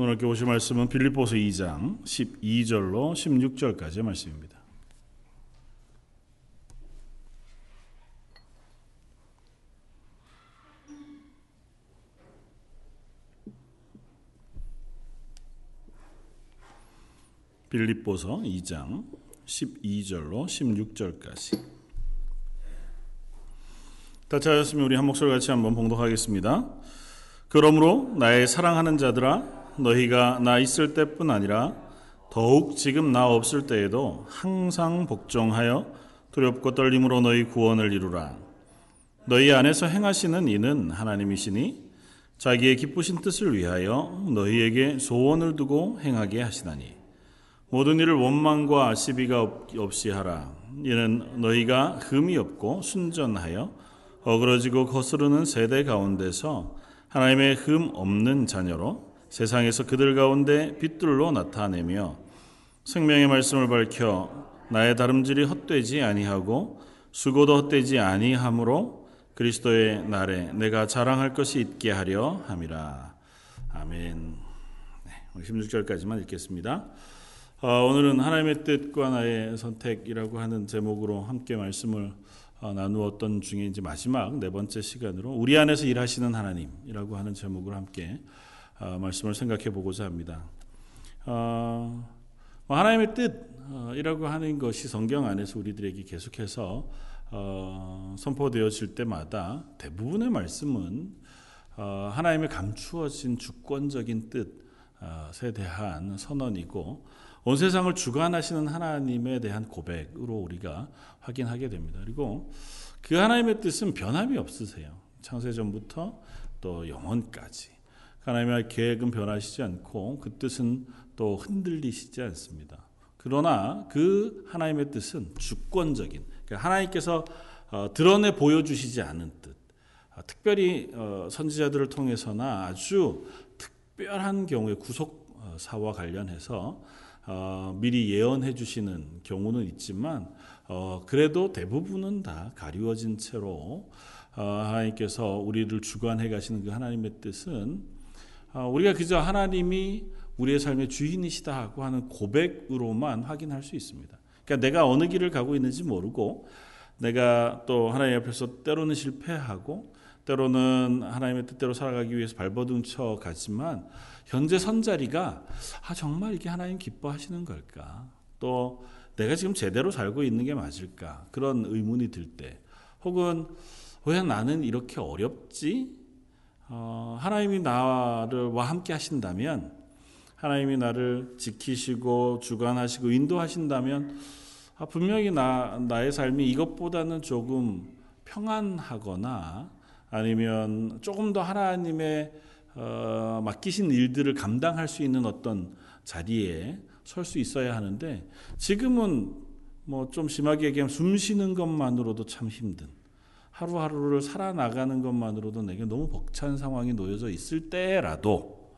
오늘 함께 보실 말씀은 빌립보서 2장 12절로 16절까지의 말씀입니다. 빌립보서 2장 12절로 16절까지 다 찾았으면 우리 한 목소리 같이 한번 봉독하겠습니다. 그러므로 나의 사랑하는 자들아 너희가 나 있을 때뿐 아니라 더욱 지금 나 없을 때에도 항상 복종하여 두렵고 떨림으로 너희 구원을 이루라. 너희 안에서 행하시는 이는 하나님이시니 자기의 기쁘신 뜻을 위하여 너희에게 소원을 두고 행하게 하시나니 모든 일을 원망과 시비가 없이 하라. 이는 너희가 흠이 없고 순전하여 어그러지고 거스르는 세대 가운데서 하나님의 흠 없는 자녀로 세상에서 그들 가운데 빛들로 나타내며 생명의 말씀을 밝혀 나의 다름질이 헛되지 아니하고 수고도 헛되지 아니하므로 그리스도의 날에 내가 자랑할 것이 있게 하려 함이라. 아멘. 네, 16절까지만 읽겠습니다. 어, 오늘은 하나님의 뜻과 나의 선택이라고 하는 제목으로 함께 말씀을 어, 나누었던 중에 이제 마지막 네 번째 시간으로 우리 안에서 일하시는 하나님이라고 하는 제목으로 함께 어, 말씀을 생각해 보고자 합니다. 어, 뭐 하나님의 뜻이라고 하는 것이 성경 안에서 우리들에게 계속해서 선포되어질 때마다 대부분의 말씀은 하나님의 감추어진 주권적인 뜻에 대한 선언이고 온 세상을 주관하시는 하나님에 대한 고백으로 우리가 확인하게 됩니다. 그리고 그 하나님의 뜻은 변함이 없으세요. 창세 전부터 또 영원까지. 하나님의 계획은 변하시지 않고 그 뜻은 또 흔들리시지 않습니다. 그러나 그 하나님의 뜻은 주권적인, 그러니까 하나님께서 어, 드러내 보여주시지 않은 뜻, 어, 특별히 어, 선지자들을 통해서나 아주 특별한 경우에 구속사와 관련해서 어, 미리 예언해 주시는 경우는 있지만 어, 그래도 대부분은 다 가리워진 채로 어, 하나님께서 우리를 주관해 가시는 그 하나님의 뜻은 어, 우리가 그저 하나님이 우리의 삶의 주인이시다 하고 하는 고백으로만 확인할 수 있습니다. 그러니까 내가 어느 길을 가고 있는지 모르고 내가 또 하나님 앞에서 때로는 실패하고 때로는 하나님의 뜻대로 살아가기 위해서 발버둥 쳐 가지만 현재 선자리가 아 정말 이게 하나님 기뻐하시는 걸까? 또 내가 지금 제대로 살고 있는 게 맞을까? 그런 의문이 들 때, 혹은 왜 나는 이렇게 어렵지? 어, 하나님이 나를와 함께 하신다면, 하나님이 나를 지키시고 주관하시고 인도하신다면, 아, 분명히 나 나의 삶이 이것보다는 조금 평안하거나 아니면 조금 더 하나님의 어, 맡기신 일들을 감당할 수 있는 어떤 자리에 설 수 있어야 하는데 지금은 뭐 좀 심하게 얘기하면 숨 쉬는 것만으로도 참 힘든 하루하루를 살아나가는 것만으로도 내게 너무 벅찬 상황이 놓여져 있을 때라도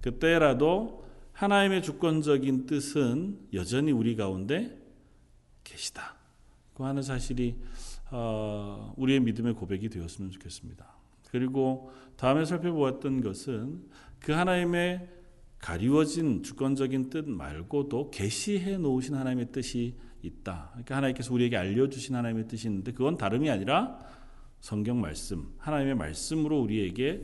그때라도 하나님의 주권적인 뜻은 여전히 우리 가운데 계시다. 그 하는 사실이 어, 우리의 믿음의 고백이 되었으면 좋겠습니다. 그리고 다음에 살펴보았던 것은 그 하나님의 가리워진 주권적인 뜻 말고도 계시해 놓으신 하나님의 뜻이 있다. 그러니까 하나님께서 우리에게 알려주신 하나님의 뜻이 있는데 그건 다름이 아니라 성경 말씀, 하나님의 말씀으로 우리에게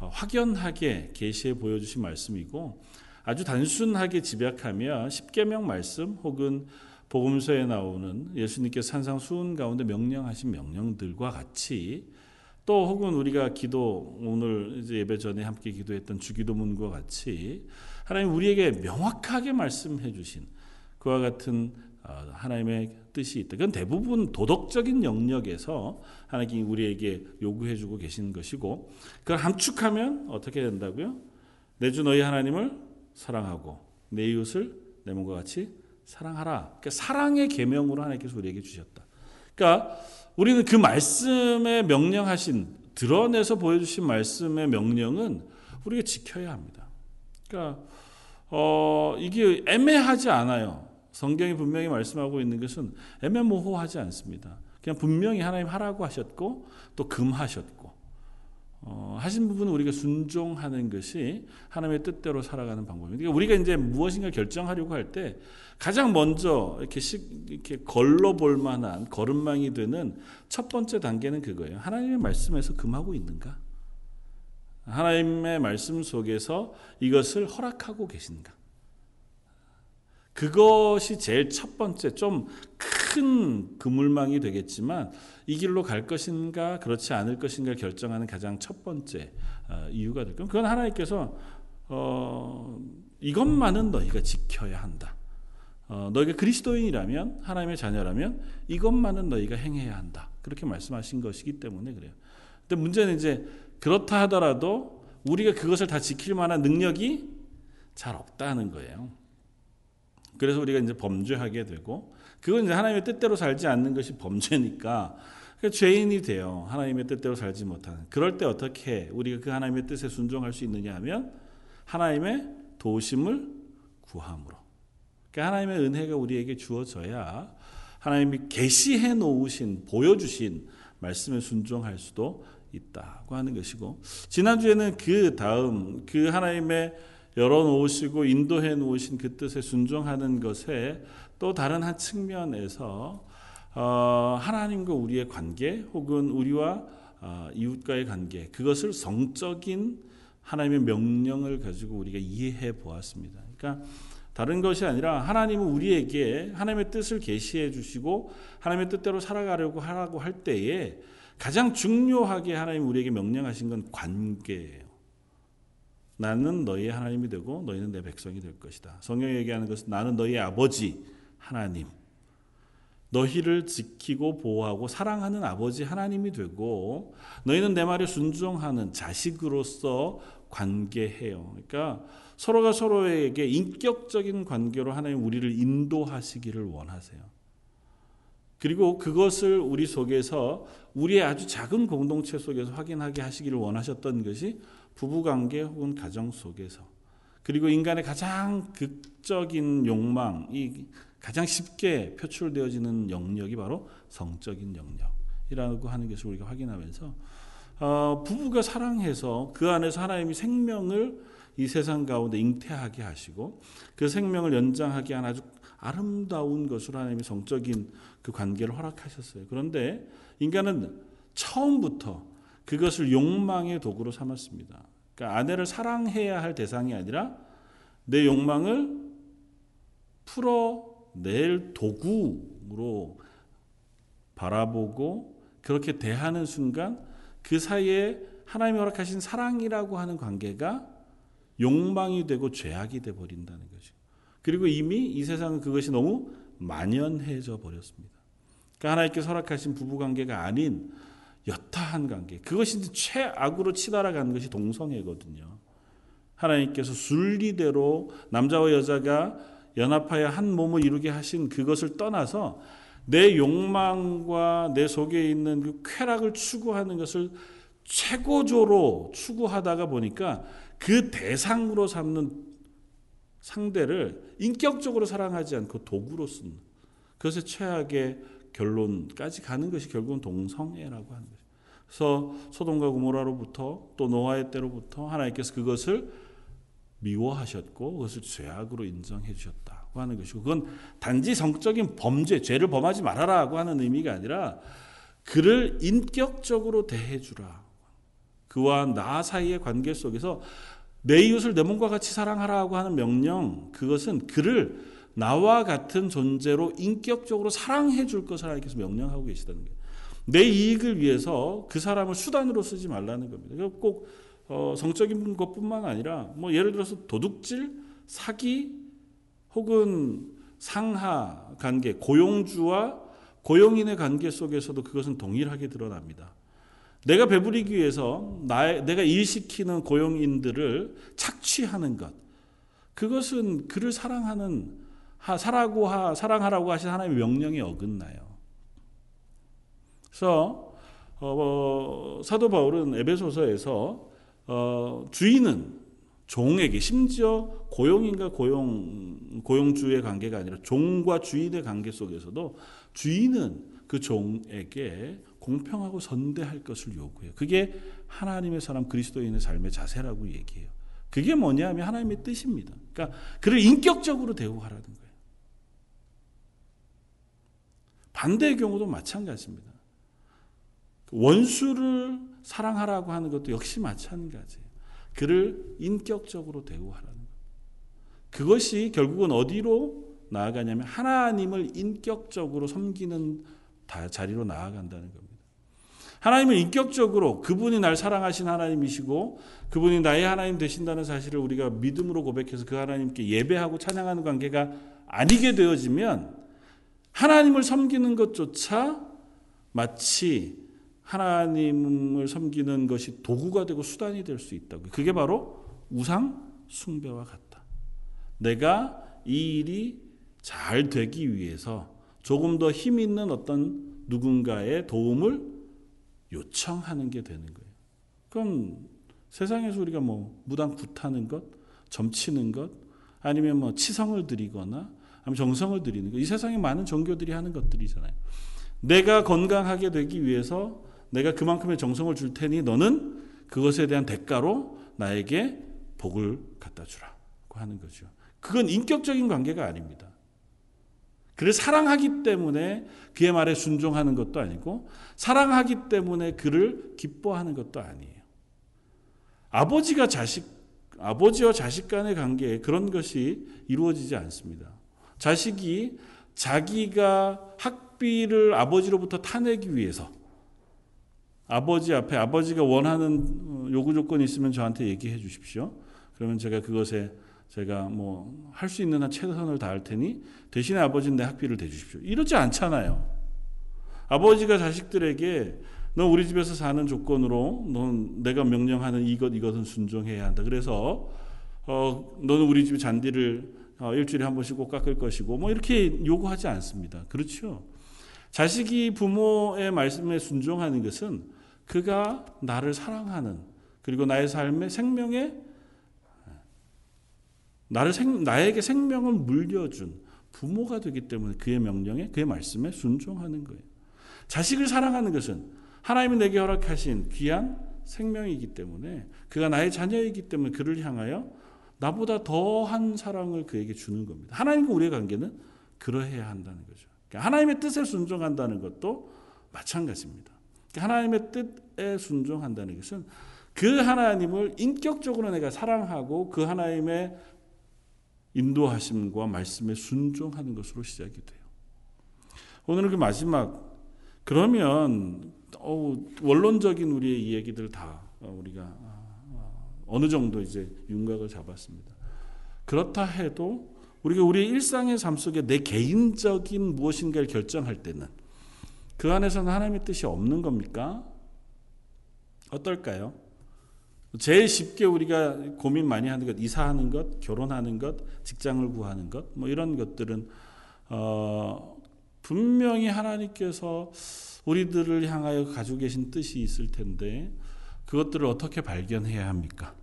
어, 확연하게 계시해 보여주신 말씀이고 아주 단순하게 집약하면 십계명 말씀 혹은 복음서에 나오는 예수님께서 산상수훈 가운데 명령하신 명령들과 같이 또 혹은 우리가 기도 오늘 예배 전에 함께 기도했던 주기도문과 같이 하나님 우리에게 명확하게 말씀해 주신 그와 같은 어, 하나님의 뜻이 있다. 그건 대부분 도덕적인 영역에서 하나님이 우리에게 요구해 주고 계신 것이고 그걸 함축하면 어떻게 된다고요? 내 주 너희 하나님을 사랑하고 내 이웃을 내 몸과 같이 사랑하라. 그러니까 사랑의 계명으로 하나님께서 우리에게 주셨다. 그러니까 우리는 그 말씀에 명령하신 드러내서 보여주신 말씀의 명령은 우리가 지켜야 합니다. 그러니까 어, 이게 애매하지 않아요. 성경이 분명히 말씀하고 있는 것은 애매모호하지 않습니다. 그냥 분명히 하나님 하라고 하셨고 또 금하셨고 어, 하신 부분은 우리가 순종하는 것이 하나님의 뜻대로 살아가는 방법입니다. 그러니까 우리가 이제 무엇인가 결정하려고 할 때 가장 먼저 이렇게 시, 이렇게 걸러 볼 만한 걸음망이 되는 첫 번째 단계는 그거예요. 하나님의 말씀에서 금하고 있는가? 하나님의 말씀 속에서 이것을 허락하고 계신가? 그것이 제일 첫 번째 좀 큰 그물망이 되겠지만 이 길로 갈 것인가 그렇지 않을 것인가 결정하는 가장 첫 번째 어, 이유가 될 겁니다. 그건 하나님께서 어, 이것만은 너희가 지켜야 한다. 어, 너희가 그리스도인이라면 하나님의 자녀라면 이것만은 너희가 행해야 한다. 그렇게 말씀하신 것이기 때문에 그래요. 근데 문제는 이제 그렇다 하더라도 우리가 그것을 다 지킬 만한 능력이 잘 없다는 거예요. 그래서 우리가 이제 범죄하게 되고 그건 이제 하나님의 뜻대로 살지 않는 것이 범죄니까 죄인이 돼요. 하나님의 뜻대로 살지 못하는. 그럴 때 어떻게 우리가 그 하나님의 뜻에 순종할 수 있느냐 하면 하나님의 도심을 구함으로. 그러니까 하나님의 은혜가 우리에게 주어져야 하나님이 계시해 놓으신 보여주신 말씀에 순종할 수도 있다고 하는 것이고 지난주에는 그 다음 그 하나님의 열어 놓으시고 인도해 놓으신 그 뜻에 순종하는 것에 또 다른 한 측면에서 어, 하나님과 우리의 관계 혹은 우리와 어, 이웃과의 관계 그것을 성적인 하나님의 명령을 가지고 우리가 이해해 보았습니다. 그러니까 다른 것이 아니라 하나님은 우리에게 하나님의 뜻을 계시해 주시고 하나님의 뜻대로 살아가려고 하라고 할 때에 가장 중요하게 하나님 우리에게 명령하신 건 관계예요. 나는 너희의 하나님이 되고 너희는 내 백성이 될 것이다. 성경이 얘기하는 것은 나는 너희의 아버지 하나님. 너희를 지키고 보호하고 사랑하는 아버지 하나님이 되고 너희는 내 말에 순종하는 자식으로서 관계해요. 그러니까 서로가 서로에게 인격적인 관계로 하나님 우리를 인도하시기를 원하세요. 그리고 그것을 우리 속에서 우리의 아주 작은 공동체 속에서 확인하게 하시기를 원하셨던 것이 부부관계 혹은 가정 속에서 그리고 인간의 가장 극적인 욕망이 가장 쉽게 표출되어지는 영역이 바로 성적인 영역이라고 하는 것을 우리가 확인하면서 어, 부부가 사랑해서 그 안에서 하나님이 생명을 이 세상 가운데 잉태하게 하시고 그 생명을 연장하게 한 아주 아름다운 것으로 하나님이 성적인 그 관계를 허락하셨어요. 그런데 인간은 처음부터 그것을 욕망의 도구로 삼았습니다. 그러니까 아내를 사랑해야 할 대상이 아니라 내 욕망을 풀어낼 도구로 바라보고 그렇게 대하는 순간 그 사이에 하나님이 허락하신 사랑이라고 하는 관계가 욕망이 되고 죄악이 돼 버린다는 거죠. 그리고 이미 이 세상은 그것이 너무 만연해져 버렸습니다. 그러니까 하나님께서 허락하신 부부 관계가 아닌 여타한 관계. 그것이 최악으로 치달아가는 것이 동성애거든요. 하나님께서 순리대로 남자와 여자가 연합하여 한 몸을 이루게 하신 그것을 떠나서 내 욕망과 내 속에 있는 그 쾌락을 추구하는 것을 최고조로 추구하다가 보니까 그 대상으로 삼는 상대를 인격적으로 사랑하지 않고 도구로 쓰는 그것의 최악의 결론까지 가는 것이 결국은 동성애라고 하는 거죠. 그래서 소돔과 고모라로부터 또 노아의 때로부터 하나님께서 그것을 미워하셨고 그것을 죄악으로 인정해 주셨다고 하는 것이고 그건 단지 성적인 범죄, 죄를 범하지 말아라고 하는 의미가 아니라 그를 인격적으로 대해 주라. 그와 나 사이의 관계 속에서 내 이웃을 내 몸과 같이 사랑하라고 하는 명령, 그것은 그를 나와 같은 존재로 인격적으로 사랑해 줄 것을 하나님께서 명령하고 계시다는 거예요. 내 이익을 위해서 그 사람을 수단으로 쓰지 말라는 겁니다. 꼭 어, 성적인 것뿐만 아니라 뭐 예를 들어서 도둑질, 사기 혹은 상하 관계, 고용주와 고용인의 관계 속에서도 그것은 동일하게 드러납니다. 내가 배부리기 위해서 나, 내가 일시키는 고용인들을 착취하는 것, 그것은 그를 사랑하는 사라고 하, 사랑하라고 하신 하나님의 명령에 어긋나요. 그래서 어, 어, 사도 바울은 에베소서에서 어, 주인은 종에게 심지어 고용인과 고용 고용주의 관계가 아니라 종과 주인의 관계 속에서도 주인은 그 종에게 공평하고 선대할 것을 요구해요. 그게 하나님의 사람 그리스도인의 삶의 자세라고 얘기해요. 그게 뭐냐 하면 하나님의 뜻입니다. 그러니까 그를 인격적으로 대우하라는 거예요. 반대의 경우도 마찬가지입니다. 원수를 사랑하라고 하는 것도 역시 마찬가지예요. 그를 인격적으로 대우하라는 것. 그것이 결국은 어디로 나아가냐면 하나님을 인격적으로 섬기는 자리로 나아간다는 겁니다. 하나님을 인격적으로 그분이 날 사랑하신 하나님이시고 그분이 나의 하나님 되신다는 사실을 우리가 믿음으로 고백해서 그 하나님께 예배하고 찬양하는 관계가 아니게 되어지면 하나님을 섬기는 것조차 마치 하나님을 섬기는 것이 도구가 되고 수단이 될 수 있다고. 그게 바로 우상 숭배와 같다. 내가 이 일이 잘 되기 위해서 조금 더 힘 있는 어떤 누군가의 도움을 요청하는 게 되는 거예요. 그럼 세상에서 우리가 뭐 무당 굿하는 것, 점치는 것, 아니면 뭐 치성을 드리거나 아니면 정성을 드리는 것, 이 세상에 많은 종교들이 하는 것들이잖아요. 내가 건강하게 되기 위해서 내가 그만큼의 정성을 줄 테니 너는 그것에 대한 대가로 나에게 복을 갖다 주라고 하는 거죠. 그건 인격적인 관계가 아닙니다. 그를 사랑하기 때문에 그의 말에 순종하는 것도 아니고 사랑하기 때문에 그를 기뻐하는 것도 아니에요. 아버지가 자식 아버지와 자식 간의 관계에 그런 것이 이루어지지 않습니다. 자식이 자기가 학비를 아버지로부터 타내기 위해서 아버지 앞에 아버지가 원하는 어, 요구 조건이 있으면 저한테 얘기해 주십시오. 그러면 제가 그것에 제가 뭐 할 수 있는 한 최선을 다할 테니 대신에 아버지는 내 학비를 대주십시오. 이러지 않잖아요. 아버지가 자식들에게 너 우리 집에서 사는 조건으로 넌 내가 명령하는 이것 이것은 순종해야 한다. 그래서 어 너는 우리 집 잔디를 어, 일주일에 한 번씩 꼭 깎을 것이고 뭐 이렇게 요구하지 않습니다. 그렇죠? 자식이 부모의 말씀에 순종하는 것은 그가 나를 사랑하는 그리고 나의 삶의 생명에 나를 생, 나에게 생명을 물려준 부모가 되기 때문에 그의 명령에 그의 말씀에 순종하는 거예요. 자식을 사랑하는 것은 하나님이 내게 허락하신 귀한 생명이기 때문에 그가 나의 자녀이기 때문에 그를 향하여 나보다 더한 사랑을 그에게 주는 겁니다. 하나님과 우리의 관계는 그러해야 한다는 거죠. 그러니까 하나님의 뜻에 순종한다는 것도 마찬가지입니다. 하나님의 뜻에 순종한다는 것은 그 하나님을 인격적으로 내가 사랑하고 그 하나님의 인도하심과 말씀에 순종하는 것으로 시작이 돼요. 오늘은 그 마지막 그러면 원론적인 우리의 이야기들 다 우리가 아, 어느 정도 이제 윤곽을 잡았습니다. 그렇다 해도 우리가 우리의 일상의 삶 속에 내 개인적인 무엇인가를 결정할 때는 그 안에서는 하나님의 뜻이 없는 겁니까? 어떨까요? 제일 쉽게 우리가 고민 많이 하는 것, 이사하는 것, 결혼하는 것, 직장을 구하는 것, 뭐 이런 것들은 어, 분명히 하나님께서 우리들을 향하여 가지고 계신 뜻이 있을 텐데 그것들을 어떻게 발견해야 합니까?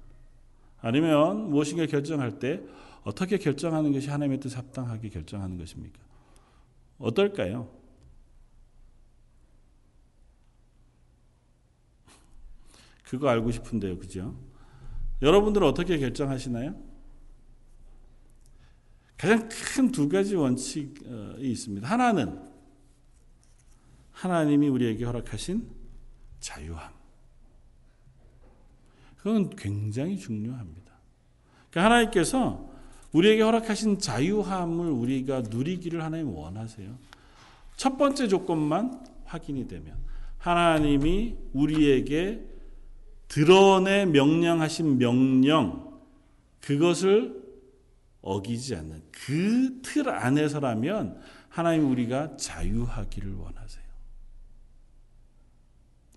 아니면 무엇인가 결정할 때 어떻게 결정하는 것이 하나님의 뜻 합당하게 결정하는 것입니까? 어떨까요? 그거 알고 싶은데요. 그죠? 여러분들은 어떻게 결정하시나요? 가장 큰 두 가지 원칙이 있습니다. 하나는 하나님이 우리에게 허락하신 자유함. 그건 굉장히 중요합니다. 그러니까 하나님께서 우리에게 허락하신 자유함을 우리가 누리기를 하나님 원하세요. 첫 번째 조건만 확인이 되면 하나님이 우리에게 드러내 명령하신 명령 그것을 어기지 않는 그 틀 안에서라면 하나님 우리가 자유하기를 원하세요.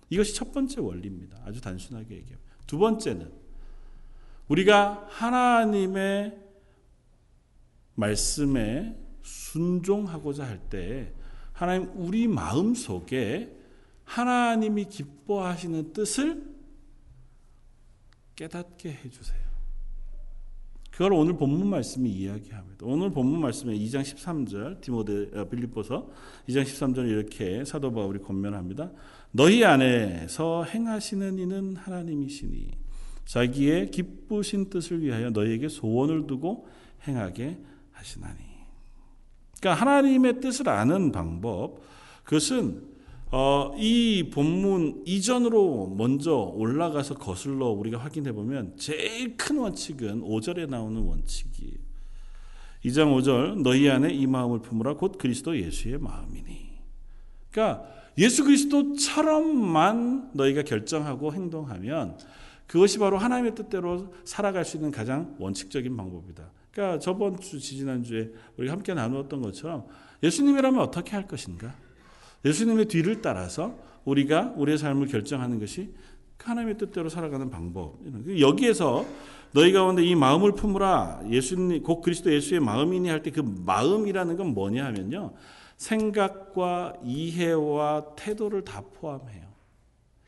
이것이 첫 번째 원리입니다. 아주 단순하게 얘기하면. 두 번째는 우리가 하나님의 말씀에 순종하고자 할 때 하나님 우리 마음 속에 하나님이 기뻐하시는 뜻을 깨닫게 해주세요. 그걸 오늘 본문 말씀이 이야기합니다. 오늘 본문 말씀에 2장 13절 디모데 어, 빌립보서 2장 13절 이렇게 사도 바울이 권면합니다. 너희 안에서 행하시는 이는 하나님이시니 자기의 기쁘신 뜻을 위하여 너희에게 소원을 두고 행하게 하시나니. 그러니까 하나님의 뜻을 아는 방법 그것은 어, 이 본문 이전으로 먼저 올라가서 거슬러 우리가 확인해 보면 제일 큰 원칙은 5절에 나오는 원칙이에요. 2장 5절 너희 안에 이 마음을 품으라 곧 그리스도 예수의 마음이니. 그러니까 예수 그리스도처럼만 너희가 결정하고 행동하면 그것이 바로 하나님의 뜻대로 살아갈 수 있는 가장 원칙적인 방법이다. 그러니까 저번 주 지지난 주에 우리가 함께 나누었던 것처럼 예수님이라면 어떻게 할 것인가? 예수님의 뒤를 따라서 우리가 우리의 삶을 결정하는 것이 하나님의 뜻대로 살아가는 방법. 여기에서 너희 가운데 이 마음을 품으라 예수님 곧 그리스도 예수의 마음이니 할 때 그 마음이라는 건 뭐냐 하면요. 생각과 이해와 태도를 다 포함해요.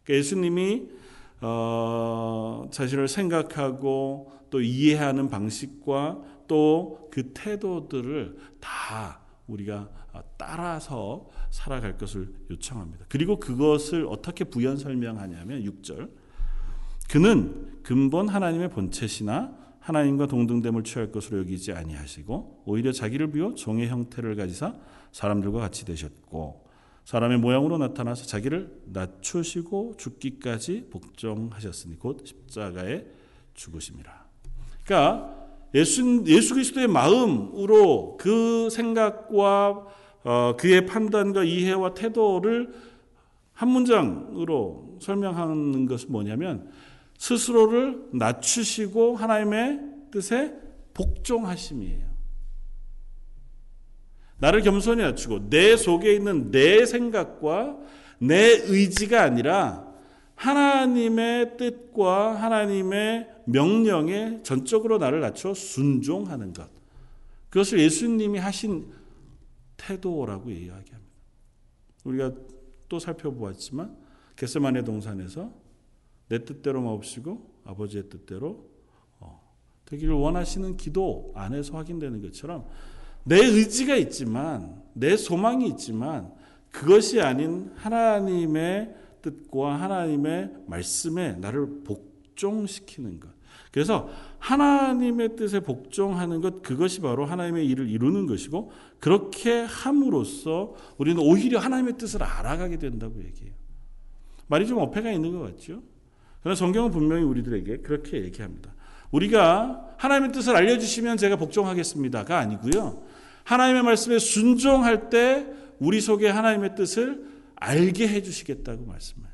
그러니까 예수님이 어, 자신을 생각하고 또 이해하는 방식과 또 그 태도들을 다 우리가 따라서 살아갈 것을 요청합니다. 그리고 그것을 어떻게 부연 설명하냐면 6절. 그는 근본 하나님의 본체시나 하나님과 동등됨을 취할 것으로 여기지 아니하시고 오히려 자기를 비워 종의 형태를 가지사 사람들과 같이 되셨고 사람의 모양으로 나타나서 자기를 낮추시고 죽기까지 복종하셨으니 곧 십자가에 죽으심이라. 그러니까 예수, 예수 그리스도의 마음으로 그 생각과 어, 그의 판단과 이해와 태도를 한 문장으로 설명하는 것은 뭐냐면 스스로를 낮추시고 하나님의 뜻에 복종하심이에요. 나를 겸손히 낮추고 내 속에 있는 내 생각과 내 의지가 아니라 하나님의 뜻과 하나님의 명령에 전적으로 나를 낮춰 순종하는 것. 그것을 예수님이 하신 태도라고 이야기합니다. 우리가 또 살펴보았지만 겟세만의 동산에서 내 뜻대로 마옵시고 아버지의 뜻대로 어, 되기를 원하시는 기도 안에서 확인되는 것처럼 내 의지가 있지만 내 소망이 있지만 그것이 아닌 하나님의 뜻과 하나님의 말씀에 나를 복종시키는 것. 그래서 하나님의 뜻에 복종하는 것 그것이 바로 하나님의 일을 이루는 것이고 그렇게 함으로써 우리는 오히려 하나님의 뜻을 알아가게 된다고 얘기해요. 말이 좀 어폐가 있는 것 같죠? 그러나 성경은 분명히 우리들에게 그렇게 얘기합니다. 우리가 하나님의 뜻을 알려주시면 제가 복종하겠습니다가 아니고요. 하나님의 말씀에 순종할 때 우리 속에 하나님의 뜻을 알게 해주시겠다고 말씀해요.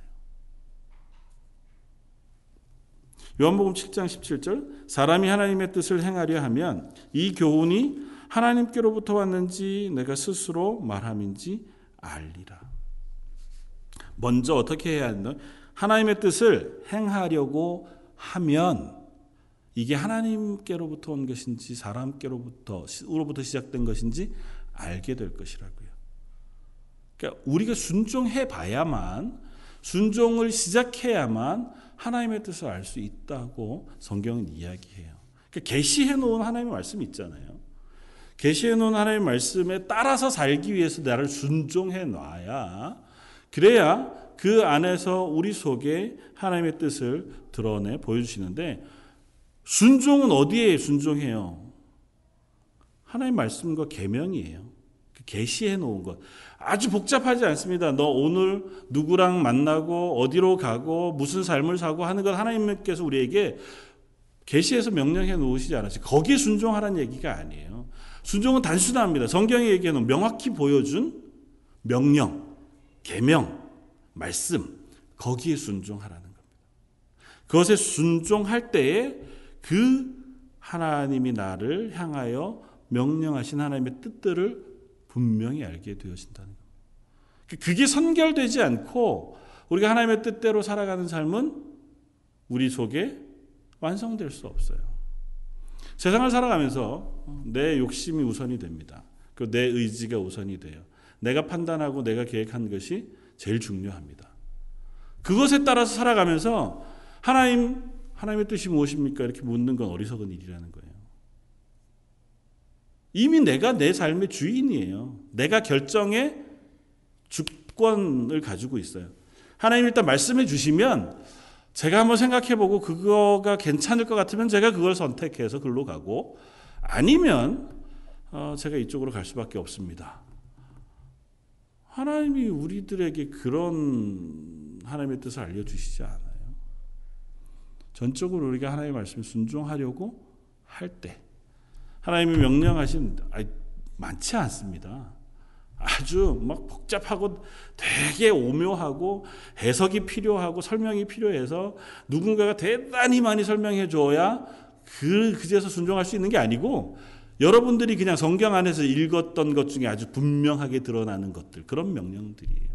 요한복음 7장 17절 사람이 하나님의 뜻을 행하려 하면 이 교훈이 하나님께로부터 왔는지 내가 스스로 말함인지 알리라. 먼저 어떻게 해야 하는 하나님의 뜻을 행하려고 하면 이게 하나님께로부터 온 것인지 사람께로부터 으로부터 시작된 것인지 알게 될 것이라고요. 그러니까 우리가 순종해 봐야만 순종을 시작해야만 하나님의 뜻을 알 수 있다고 성경은 이야기해요. 그러니까 계시해 놓은 하나님의 말씀이 있잖아요. 계시해 놓은 하나님의 말씀에 따라서 살기 위해서 나를 순종해 놔야 그래야 그 안에서 우리 속에 하나님의 뜻을 드러내 보여주시는데 순종은 어디에 순종해요? 하나님 말씀과 계명이에요. 그 계시해 놓은 것. 아주 복잡하지 않습니다. 너 오늘 누구랑 만나고 어디로 가고 무슨 삶을 사고 하는 것 하나님께서 우리에게 계시해서 명령해 놓으시지 않았어요. 거기에 순종하라는 얘기가 아니에요. 순종은 단순합니다. 성경이 얘기해 명확히 보여준 명령, 계명, 말씀 거기에 순종하라는 겁니다. 그것에 순종할 때에 그 하나님이 나를 향하여 명령하신 하나님의 뜻들을 분명히 알게 되어진다는 겁니다. 그게 선결되지 않고 우리가 하나님의 뜻대로 살아가는 삶은 우리 속에 완성될 수 없어요. 세상을 살아가면서 내 욕심이 우선이 됩니다. 그내 의지가 우선이 돼요. 내가 판단하고 내가 계획한 것이 제일 중요합니다. 그것에 따라서 살아가면서 하나님 하나님의 뜻이 무엇입니까? 이렇게 묻는 건 어리석은 일이라는 거예요. 이미 내가 내 삶의 주인이에요. 내가 결정의 주권을 가지고 있어요. 하나님 일단 말씀해 주시면 제가 한번 생각해 보고 그거가 괜찮을 것 같으면 제가 그걸 선택해서 글로 가고 아니면 어, 제가 이쪽으로 갈 수밖에 없습니다. 하나님이 우리들에게 그런 하나님의 뜻을 알려주시지 않아요. 전적으로 우리가 하나님의 말씀에 순종하려고 할 때, 하나님이 명령하신 많지 않습니다. 아주 막 복잡하고 되게 오묘하고 해석이 필요하고 설명이 필요해서 누군가가 대단히 많이 설명해 줘야 그 그제서 순종할 수 있는 게 아니고 여러분들이 그냥 성경 안에서 읽었던 것 중에 아주 분명하게 드러나는 것들 그런 명령들이에요.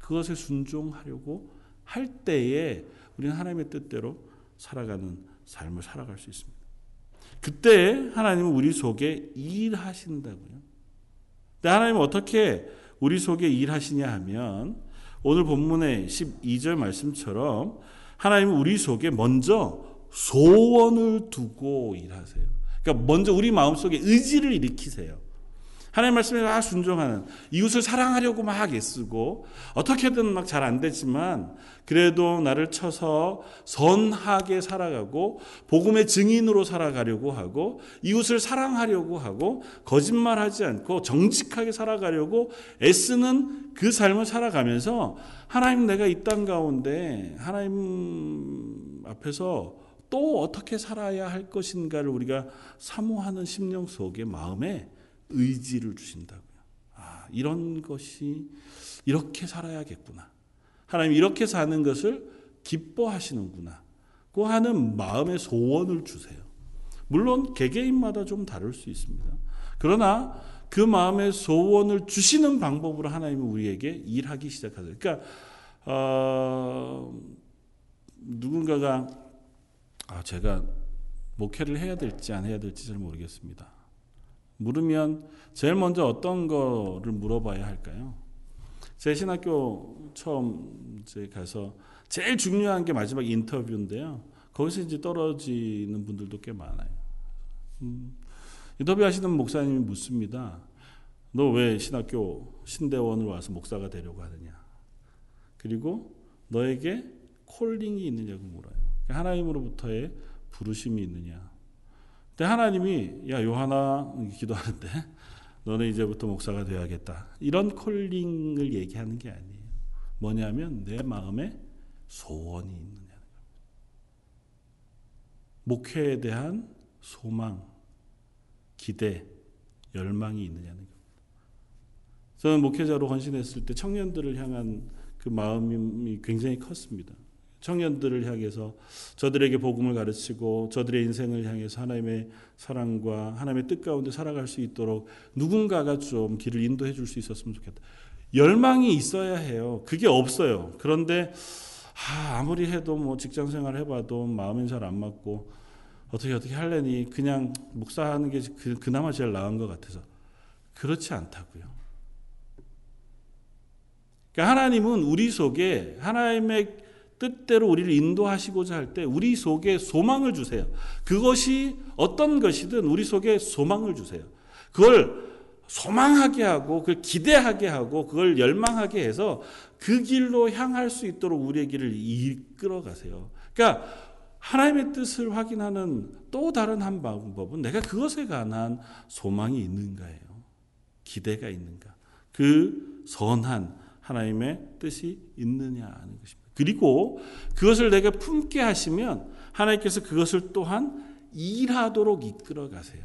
그것에 순종하려고 할 때에 우리는 하나님의 뜻대로 살아가는 삶을 살아갈 수 있습니다. 그때 하나님은 우리 속에 일하신다고요. 근데 하나님은 어떻게 우리 속에 일하시냐 하면 오늘 본문의 12절 말씀처럼 하나님은 우리 속에 먼저 소원을 두고 일하세요. 그러니까 먼저 우리 마음속에 의지를 일으키세요. 하나님 말씀에 막 순종하는 이웃을 사랑하려고 막 애쓰고 어떻게든 막 잘 안 되지만 그래도 나를 쳐서 선하게 살아가고 복음의 증인으로 살아가려고 하고 이웃을 사랑하려고 하고 거짓말하지 않고 정직하게 살아가려고 애쓰는 그 삶을 살아가면서 하나님 내가 이 땅 가운데 하나님 앞에서 또 어떻게 살아야 할 것인가를 우리가 사모하는 심령 속에 마음에 의지를 주신다고요. 아, 이런 것이 이렇게 살아야겠구나. 하나님 이렇게 사는 것을 기뻐하시는구나. 그 하는 마음의 소원을 주세요. 물론 개개인마다 좀 다를 수 있습니다. 그러나 그 마음의 소원을 주시는 방법으로 하나님은 우리에게 일하기 시작하세요. 그러니까 어, 누군가가 아, 제가 목회를 해야 될지 안 해야 될지 잘 모르겠습니다. 물으면 제일 먼저 어떤 거를 물어봐야 할까요? 제 신학교 처음 이제 가서 제일 중요한 게 마지막 인터뷰인데요. 거기서 이제 떨어지는 분들도 꽤 많아요. 음, 인터뷰 하시는 목사님이 묻습니다. 너 왜 신학교 신대원을 와서 목사가 되려고 하느냐? 그리고 너에게 콜링이 있느냐고 물어요. 하나님으로부터의 부르심이 있느냐? 근데 하나님이 야 요하나 기도하는데 너는 이제부터 목사가 되어야겠다. 이런 콜링을 얘기하는 게 아니에요. 뭐냐면 내 마음에 소원이 있느냐는 겁니다. 목회에 대한 소망, 기대, 열망이 있느냐는 겁니다. 저는 목회자로 헌신했을 때 청년들을 향한 그 마음이 굉장히 컸습니다. 청년들을 향해서 저들에게 복음을 가르치고 저들의 인생을 향해서 하나님의 사랑과 하나님의 뜻 가운데 살아갈 수 있도록 누군가가 좀 길을 인도해 줄 수 있었으면 좋겠다. 열망이 있어야 해요. 그게 없어요. 그런데 아, 무리 해도 뭐 직장 생활 해봐도 마음이 잘 안 맞고 어떻게 어떻게 할래니 그냥 목사하는 게 그, 그나마 제일 나은 것 같아서 그렇지 않다고요. 그러니까 하나님은 우리 속에 하나님의 뜻대로 우리를 인도하시고자 할 때 우리 속에 소망을 주세요. 그것이 어떤 것이든 우리 속에 소망을 주세요. 그걸 소망하게 하고 그걸 기대하게 하고 그걸 열망하게 해서 그 길로 향할 수 있도록 우리의 길을 이끌어 가세요. 그러니까 하나님의 뜻을 확인하는 또 다른 한 방법은 내가 그것에 관한 소망이 있는가예요. 기대가 있는가. 그 선한 하나님의 뜻이 있느냐 하는 것입니다. 그리고 그것을 내가 품게 하시면 하나님께서 그것을 또한 일하도록 이끌어 가세요.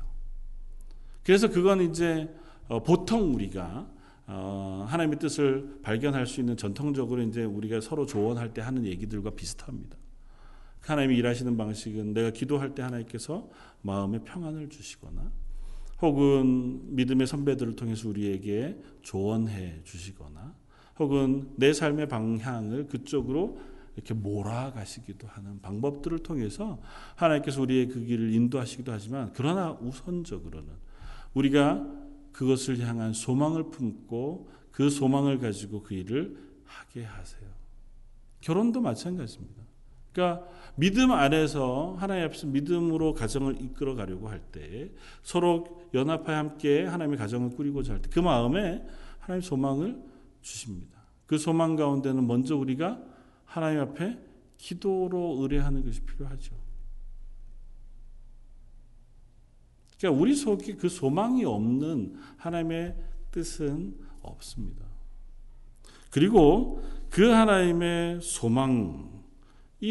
그래서 그건 이제 어, 보통 우리가 어, 하나님의 뜻을 발견할 수 있는 전통적으로 이제 우리가 서로 조언할 때 하는 얘기들과 비슷합니다. 하나님이 일하시는 방식은 내가 기도할 때 하나님께서 마음에 평안을 주시거나 혹은 믿음의 선배들을 통해서 우리에게 조언해 주시거나 혹은 내 삶의 방향을 그쪽으로 이렇게 몰아가시기도 하는 방법들을 통해서 하나님께서 우리의 그 길을 인도하시기도 하지만 그러나 우선적으로는 우리가 그것을 향한 소망을 품고 그 소망을 가지고 그 일을 하게 하세요. 결혼도 마찬가지입니다. 그러니까 믿음 안에서 하나님 앞에서 믿음으로 가정을 이끌어 가려고 할 때 서로 연합하여 함께 하나님의 가정을 꾸리고자 할 때 그 마음에 하나님 소망을 주십니다. 그 소망 가운데는 먼저 우리가 하나님 앞에 기도로 의뢰하는 것이 필요하죠. 그러니까 우리 속에 그 소망이 없는 하나님의 뜻은 없습니다. 그리고 그 하나님의 소망이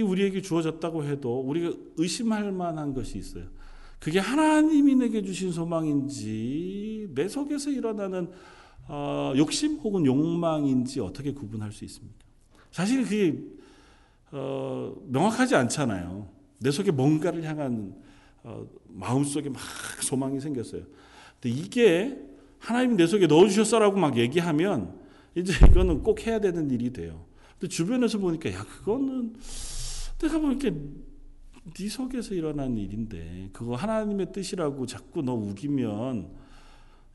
우리에게 주어졌다고 해도 우리가 의심할 만한 것이 있어요. 그게 하나님이 내게 주신 소망인지 내 속에서 일어나는 어, 욕심 혹은 욕망인지 어떻게 구분할 수 있습니까? 사실 그게 어, 명확하지 않잖아요. 내 속에 뭔가를 향한 어, 마음 속에 막 소망이 생겼어요. 근데 이게 하나님이 내 속에 넣어주셨어라고 막 얘기하면 이제 이거는 꼭 해야 되는 일이 돼요. 근데 주변에서 보니까 야 그거는 내가 보니까 네 속에서 일어난 일인데 그거 하나님의 뜻이라고 자꾸 너 우기면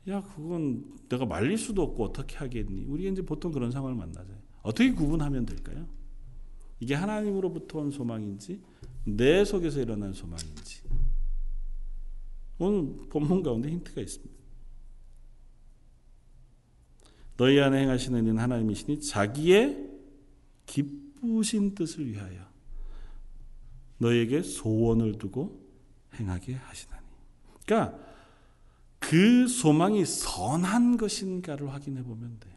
야 그건 내가 말릴 수도 없고 어떻게 하겠니? 우리가 이제 보통 그런 상황을 만나죠. 어떻게 구분하면 될까요? 이게 하나님으로부터 온 소망인지 내 속에서 일어난 소망인지 오늘 본문 가운데 힌트가 있습니다. 너희 안에 행하시는 이는 하나님이시니 자기의 기쁘신 뜻을 위하여 너에게 소원을 두고 행하게 하시나니. 그러니까 그 소망이 선한 것인가를 확인해 보면 돼요.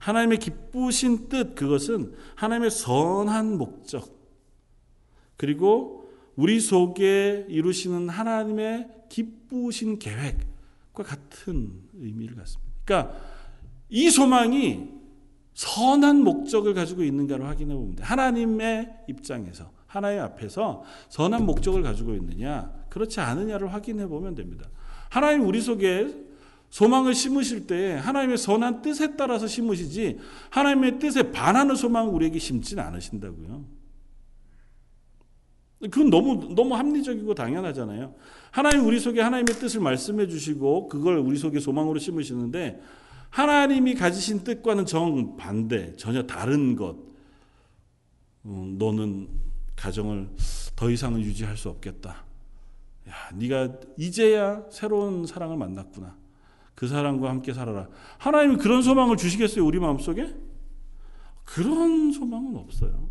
하나님의 기쁘신 뜻, 그것은 하나님의 선한 목적, 그리고 우리 속에 이루시는 하나님의 기쁘신 계획과 같은 의미를 갖습니다. 그러니까 이 소망이 선한 목적을 가지고 있는가를 확인해 보면 돼. 하나님의 입장에서, 하나님 앞에서 선한 목적을 가지고 있느냐, 그렇지 않느냐를 확인해 보면 됩니다. 하나님 우리 속에 소망을 심으실 때 하나님의 선한 뜻에 따라서 심으시지 하나님의 뜻에 반하는 소망을 우리에게 심지는 않으신다고요. 그건 너무 너무 합리적이고 당연하잖아요. 하나님 우리 속에 하나님의 뜻을 말씀해 주시고 그걸 우리 속에 소망으로 심으시는데 하나님이 가지신 뜻과는 정 반대, 전혀 다른 것. 음, 너는 가정을 더 이상은 유지할 수 없겠다. 야, 네가 이제야 새로운 사랑을 만났구나. 그 사람과 함께 살아라. 하나님이 그런 소망을 주시겠어요, 우리 마음속에? 그런 소망은 없어요.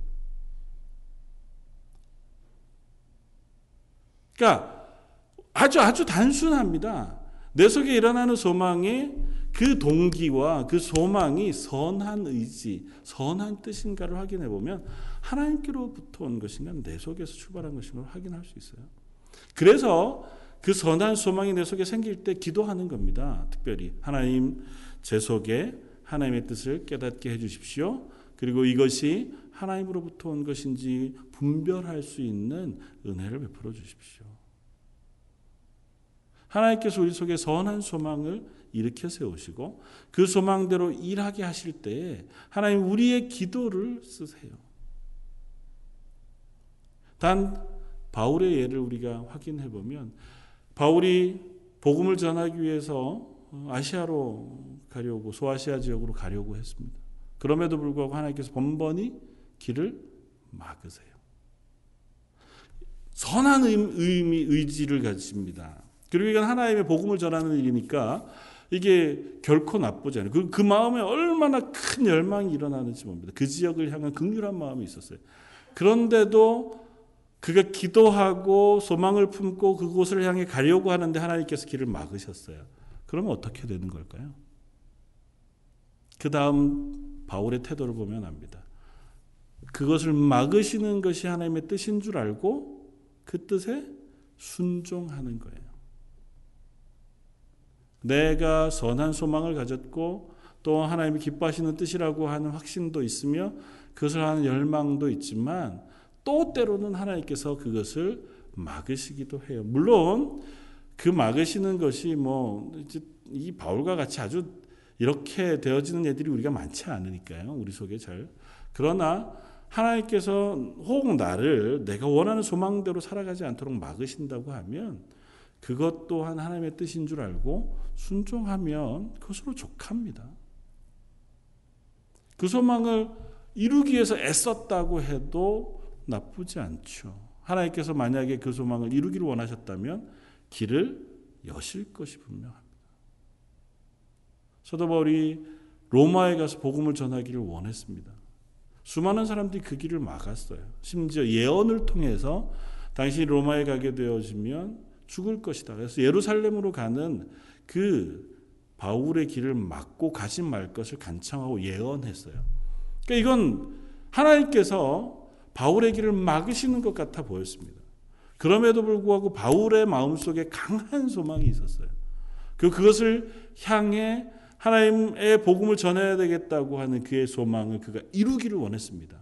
그러니까 아주 아주 단순합니다. 내 속에 일어나는 소망이 그 동기와 그 소망이 선한 의지, 선한 뜻인가를 확인해 보면 하나님께로부터 온 것인가, 내 속에서 출발한 것인가 확인할 수 있어요. 그래서 그 선한 소망이 내 속에 생길 때 기도하는 겁니다. 특별히 하나님 제 속에 하나님의 뜻을 깨닫게 해 주십시오. 그리고 이것이 하나님으로부터 온 것인지 분별할 수 있는 은혜를 베풀어 주십시오. 하나님께서 우리 속에 선한 소망을 일으켜 세우시고 그 소망대로 일하게 하실 때 하나님 우리의 기도를 쓰세요. 단 바울의 예를 우리가 확인해 보면 바울이 복음을 전하기 위해서 아시아로 가려고 소아시아 지역으로 가려고 했습니다. 그럼에도 불구하고 하나님께서 번번이 길을 막으세요. 선한 의미, 의지를 가집니다. 그리고 이건 하나님의 복음을 전하는 일이니까 이게 결코 나쁘지 않아요. 그, 그 마음에 얼마나 큰 열망이 일어나는지 봅니다. 그 지역을 향한 극률한 마음이 있었어요. 그런데도 그가 기도하고 소망을 품고 그곳을 향해 가려고 하는데 하나님께서 길을 막으셨어요. 그러면 어떻게 되는 걸까요? 그 다음 바울의 태도를 보면 압니다. 그것을 막으시는 것이 하나님의 뜻인 줄 알고 그 뜻에 순종하는 거예요. 내가 선한 소망을 가졌고 또 하나님이 기뻐하시는 뜻이라고 하는 확신도 있으며 그것을 하는 열망도 있지만 또 때로는 하나님께서 그것을 막으시기도 해요. 물론 그 막으시는 것이 뭐 이 바울과 같이 아주 이렇게 되어지는 애들이 우리가 많지 않으니까요. 우리 속에 잘. 그러나 하나님께서 혹 나를 내가 원하는 소망대로 살아가지 않도록 막으신다고 하면 그것 또한 하나님의 뜻인 줄 알고 순종하면 그것으로 족합니다. 그 소망을 이루기 위해서 애썼다고 해도 나쁘지 않죠. 하나님께서 만약에 그 소망을 이루기를 원하셨다면 길을 여실 것이 분명합니다. 사도 바울이 로마에 가서 복음을 전하기를 원했습니다. 수많은 사람들이 그 길을 막았어요. 심지어 예언을 통해서 당신이 로마에 가게 되어지면 죽을 것이다. 그래서 예루살렘으로 가는 그 바울의 길을 막고 가지 말 것을 간청하고 예언했어요. 그러니까 이건 하나님께서 바울의 길을 막으시는 것 같아 보였습니다. 그럼에도 불구하고 바울의 마음속에 강한 소망이 있었어요. 그 그것을 향해 하나님의 복음을 전해야 되겠다고 하는 그의 소망을 그가 이루기를 원했습니다.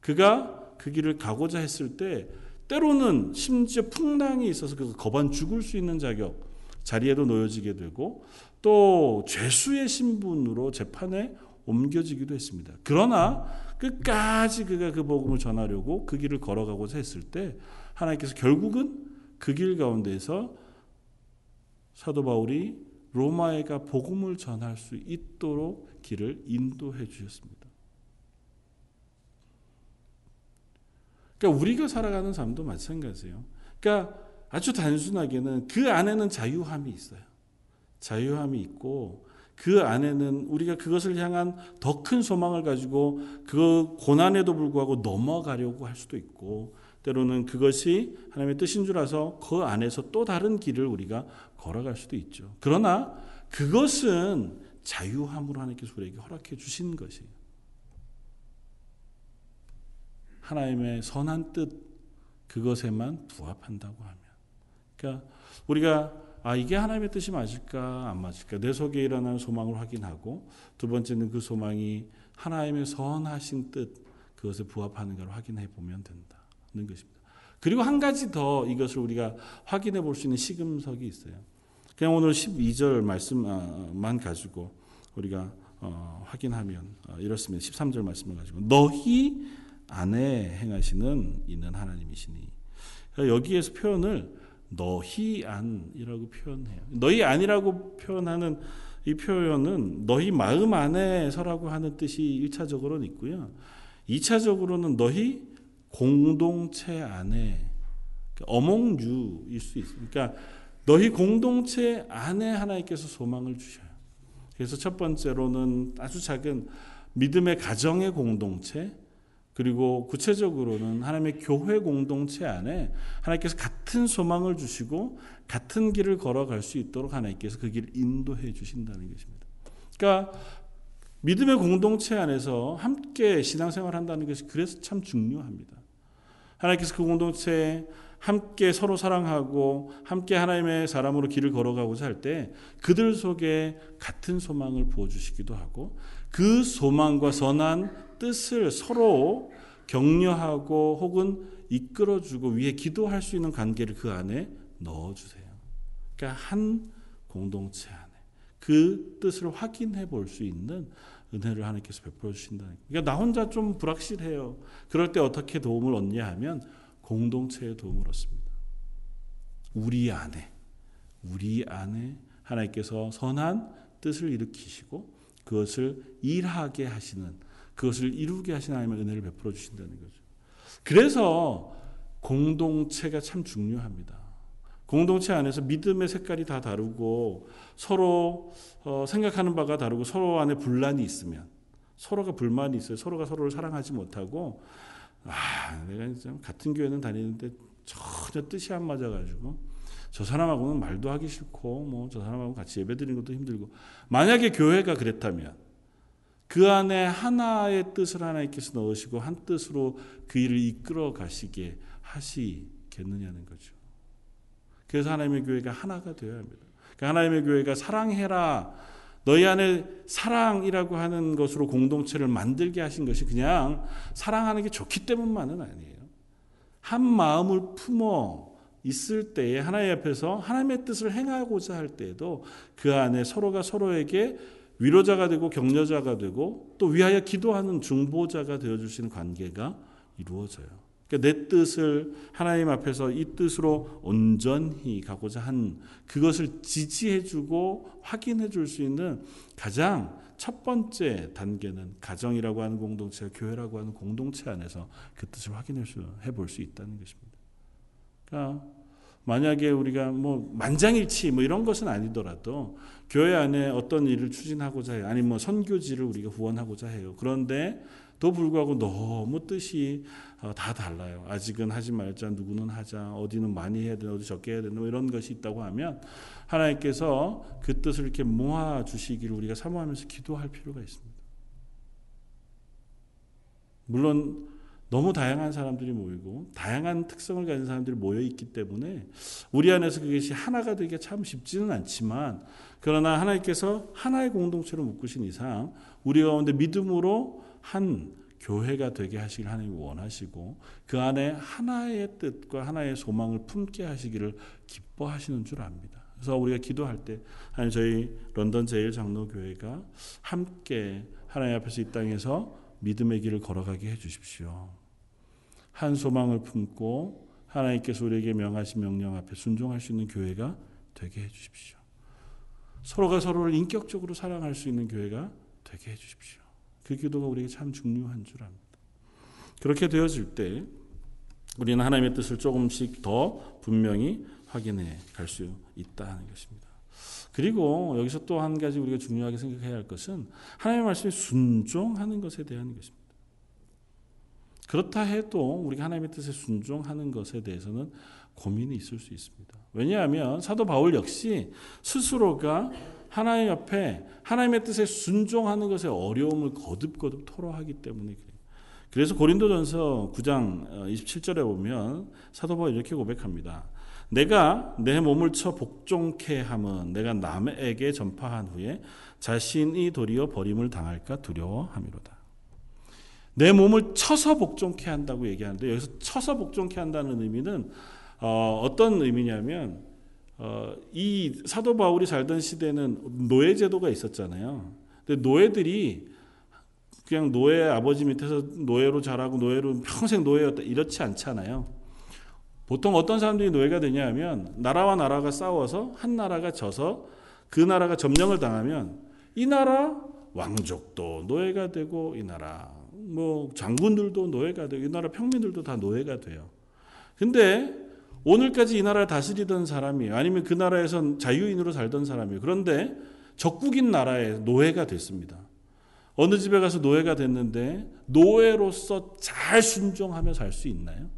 그가 그 길을 가고자 했을 때 때로는 심지어 풍랑이 있어서 그가 거반 죽을 수 있는 자격 자리에도 놓여지게 되고 또 죄수의 신분으로 재판에 옮겨지기도 했습니다. 그러나 끝까지 그가 그 복음을 전하려고 그 길을 걸어가고자 했을 때 하나님께서 결국은 그 길 가운데서 사도 바울이 로마에가 복음을 전할 수 있도록 길을 인도해 주셨습니다. 그러니까 우리가 살아가는 삶도 마찬가지예요. 그러니까 아주 단순하게는 그 안에는 자유함이 있어요. 자유함이 있고 그 안에는 우리가 그것을 향한 더 큰 소망을 가지고 그 고난에도 불구하고 넘어가려고 할 수도 있고 때로는 그것이 하나님의 뜻인 줄 알아서 그 안에서 또 다른 길을 우리가 걸어갈 수도 있죠. 그러나 그것은 자유함으로 하나님께서 우리에게 허락해 주신 것이에요. 하나님의 선한 뜻 그것에만 부합한다고 하면. 그러니까 우리가 아 이게 하나님의 뜻이 맞을까 안 맞을까 내 속에 일어나는 소망을 확인하고 두 번째는 그 소망이 하나님의 선하신 뜻 그것에 부합하는가를 확인해 보면 된다는 것입니다. 그리고 한 가지 더 이것을 우리가 확인해 볼 수 있는 시금석이 있어요. 그냥 오늘 12절 말씀만 가지고 우리가 어, 확인하면 어, 이렇습니다. 13절 말씀을 가지고 너희 안에 행하시는 이는 하나님이시니 그러니까 여기에서 표현을 너희 안이라고 표현해요. 너희 안이라고 표현하는 이 표현은 너희 마음 안에서라고 하는 뜻이 1차적으로는 있고요. 2차적으로는 너희 공동체 안에 그러니까 어몽유일 수 있습니다. 그러니까 너희 공동체 안에 하나님께서 소망을 주셔요. 그래서 첫 번째로는 아주 작은 믿음의 가정의 공동체, 그리고 구체적으로는 하나님의 교회 공동체 안에 하나님께서 같은 소망을 주시고 같은 길을 걸어갈 수 있도록 하나님께서 그 길을 인도해 주신다는 것입니다. 그러니까 믿음의 공동체 안에서 함께 신앙생활 한다는 것이 그래서 참 중요합니다. 하나님께서 그 공동체에 함께 서로 사랑하고 함께 하나님의 사람으로 길을 걸어가고자 할 때 그들 속에 같은 소망을 부어주시기도 하고 그 소망과 선한 뜻을 서로 격려하고 혹은 이끌어주고 위에 기도할 수 있는 관계를 그 안에 넣어주세요. 그러니까 한 공동체 안에 그 뜻을 확인해 볼 수 있는 은혜를 하나님께서 베풀어 주신다는 거예요. 그러니까 나 혼자 좀 불확실해요. 그럴 때 어떻게 도움을 얻냐 하면 공동체의 도움을 얻습니다. 우리 안에 우리 안에 하나님께서 선한 뜻을 일으키시고 그것을 일하게 하시는 그것을 이루게 하시는 하나님의 은혜를 베풀어 주신다는 거죠. 그래서 공동체가 참 중요합니다. 공동체 안에서 믿음의 색깔이 다 다르고 서로 어, 생각하는 바가 다르고 서로 안에 분란이 있으면 서로가 불만이 있어요. 서로가 서로를 사랑하지 못하고 아, 내가 좀 같은 교회는 다니는데 전혀 뜻이 안 맞아가지고 저 사람하고는 말도 하기 싫고 뭐 저 사람하고 같이 예배드리는 것도 힘들고 만약에 교회가 그랬다면 그 안에 하나의 뜻을 하나님께서 넣으시고 한 뜻으로 그 일을 이끌어 가시게 하시겠느냐는 거죠. 그래서 하나님의 교회가 하나가 되어야 합니다. 그러니까 하나님의 교회가 사랑해라 너희 안에 사랑이라고 하는 것으로 공동체를 만들게 하신 것이 그냥 사랑하는 게 좋기 때문만은 아니에요. 한 마음을 품어 있을 때에 하나님 앞에서 하나님의 뜻을 행하고자 할 때에도 그 안에 서로가 서로에게 위로자가 되고 격려자가 되고 또 위하여 기도하는 중보자가 되어 주시는 관계가 이루어져요. 그러니까 내 뜻을 하나님 앞에서 이 뜻으로 온전히 가고자 한 그것을 지지해 주고 확인해 줄 수 있는 가장 첫 번째 단계는 가정이라고 하는 공동체, 교회라고 하는 공동체 안에서 그 뜻을 확인해 볼 수 있다는 것입니다. 그러니까 만약에 우리가 뭐 만장일치 뭐 이런 것은 아니더라도 교회 안에 어떤 일을 추진하고자 해요. 아니 뭐 선교지를 우리가 후원하고자 해요. 그런데 또 불구하고 너무 뜻이 어, 다 달라요. 아직은 하지 말자, 누구는 하자, 어디는 많이 해야 되나, 어디 적게 해야 되나, 뭐 이런 것이 있다고 하면 하나님께서 그 뜻을 이렇게 모아 주시기를 우리가 사모하면서 기도할 필요가 있습니다. 물론 너무 다양한 사람들이 모이고 다양한 특성을 가진 사람들이 모여 있기 때문에 우리 안에서 그것이 하나가 되기가 참 쉽지는 않지만 그러나 하나님께서 하나의 공동체로 묶으신 이상 우리 가운데 믿음으로 한 교회가 되게 하시길 하나님이 원하시고 그 안에 하나의 뜻과 하나의 소망을 품게 하시기를 기뻐하시는 줄 압니다. 그래서 우리가 기도할 때 하나님 저희 런던 제일 장로 교회가 함께 하나님 앞에서 이 땅에서 믿음의 길을 걸어가게 해 주십시오. 한 소망을 품고 하나님께서 우리에게 명하신 명령 앞에 순종할 수 있는 교회가 되게 해 주십시오. 서로가 서로를 인격적으로 사랑할 수 있는 교회가 되게 해 주십시오. 그 기도가 우리에게 참 중요한 줄 압니다. 그렇게 되어질 때 우리는 하나님의 뜻을 조금씩 더 분명히 확인해 갈 수 있다는 것입니다. 그리고 여기서 또 한 가지 우리가 중요하게 생각해야 할 것은 하나님의 말씀에 순종하는 것에 대한 것입니다. 그렇다 해도 우리가 하나님의 뜻에 순종하는 것에 대해서는 고민이 있을 수 있습니다. 왜냐하면 사도 바울 역시 스스로가 하나님 앞에 하나님의 뜻에 순종하는 것에 어려움을 거듭거듭 토로하기 때문에 그래요. 그래서 고린도전서 9장 27절에 어, 보면 사도 바울이 이렇게 고백합니다. 내가 내 몸을 쳐 복종케 함은 내가 남에게 전파한 후에 자신이 도리어 버림을 당할까 두려워함이로다. 내 몸을 쳐서 복종케 한다고 얘기하는데 여기서 쳐서 복종케 한다는 의미는 어, 어떤 의미냐면 어, 이 사도 바울이 살던 시대는 노예 제도가 있었잖아요. 근데 노예들이 그냥 노예 아버지 밑에서 노예로 자라고 노예로 평생 노예였다 이렇지 않잖아요. 보통 어떤 사람들이 노예가 되냐면 나라와 나라가 싸워서 한 나라가 져서 그 나라가 점령을 당하면 이 나라 왕족도 노예가 되고 이 나라 뭐 장군들도 노예가 되고 이 나라 평민들도 다 노예가 돼요. 근데 오늘까지 이 나라를 다스리던 사람이에요. 아니면 그 나라에선 자유인으로 살던 사람이에요. 그런데 적국인 나라에 노예가 됐습니다. 어느 집에 가서 노예가 됐는데 노예로서 잘 순종하며 살 수 있나요?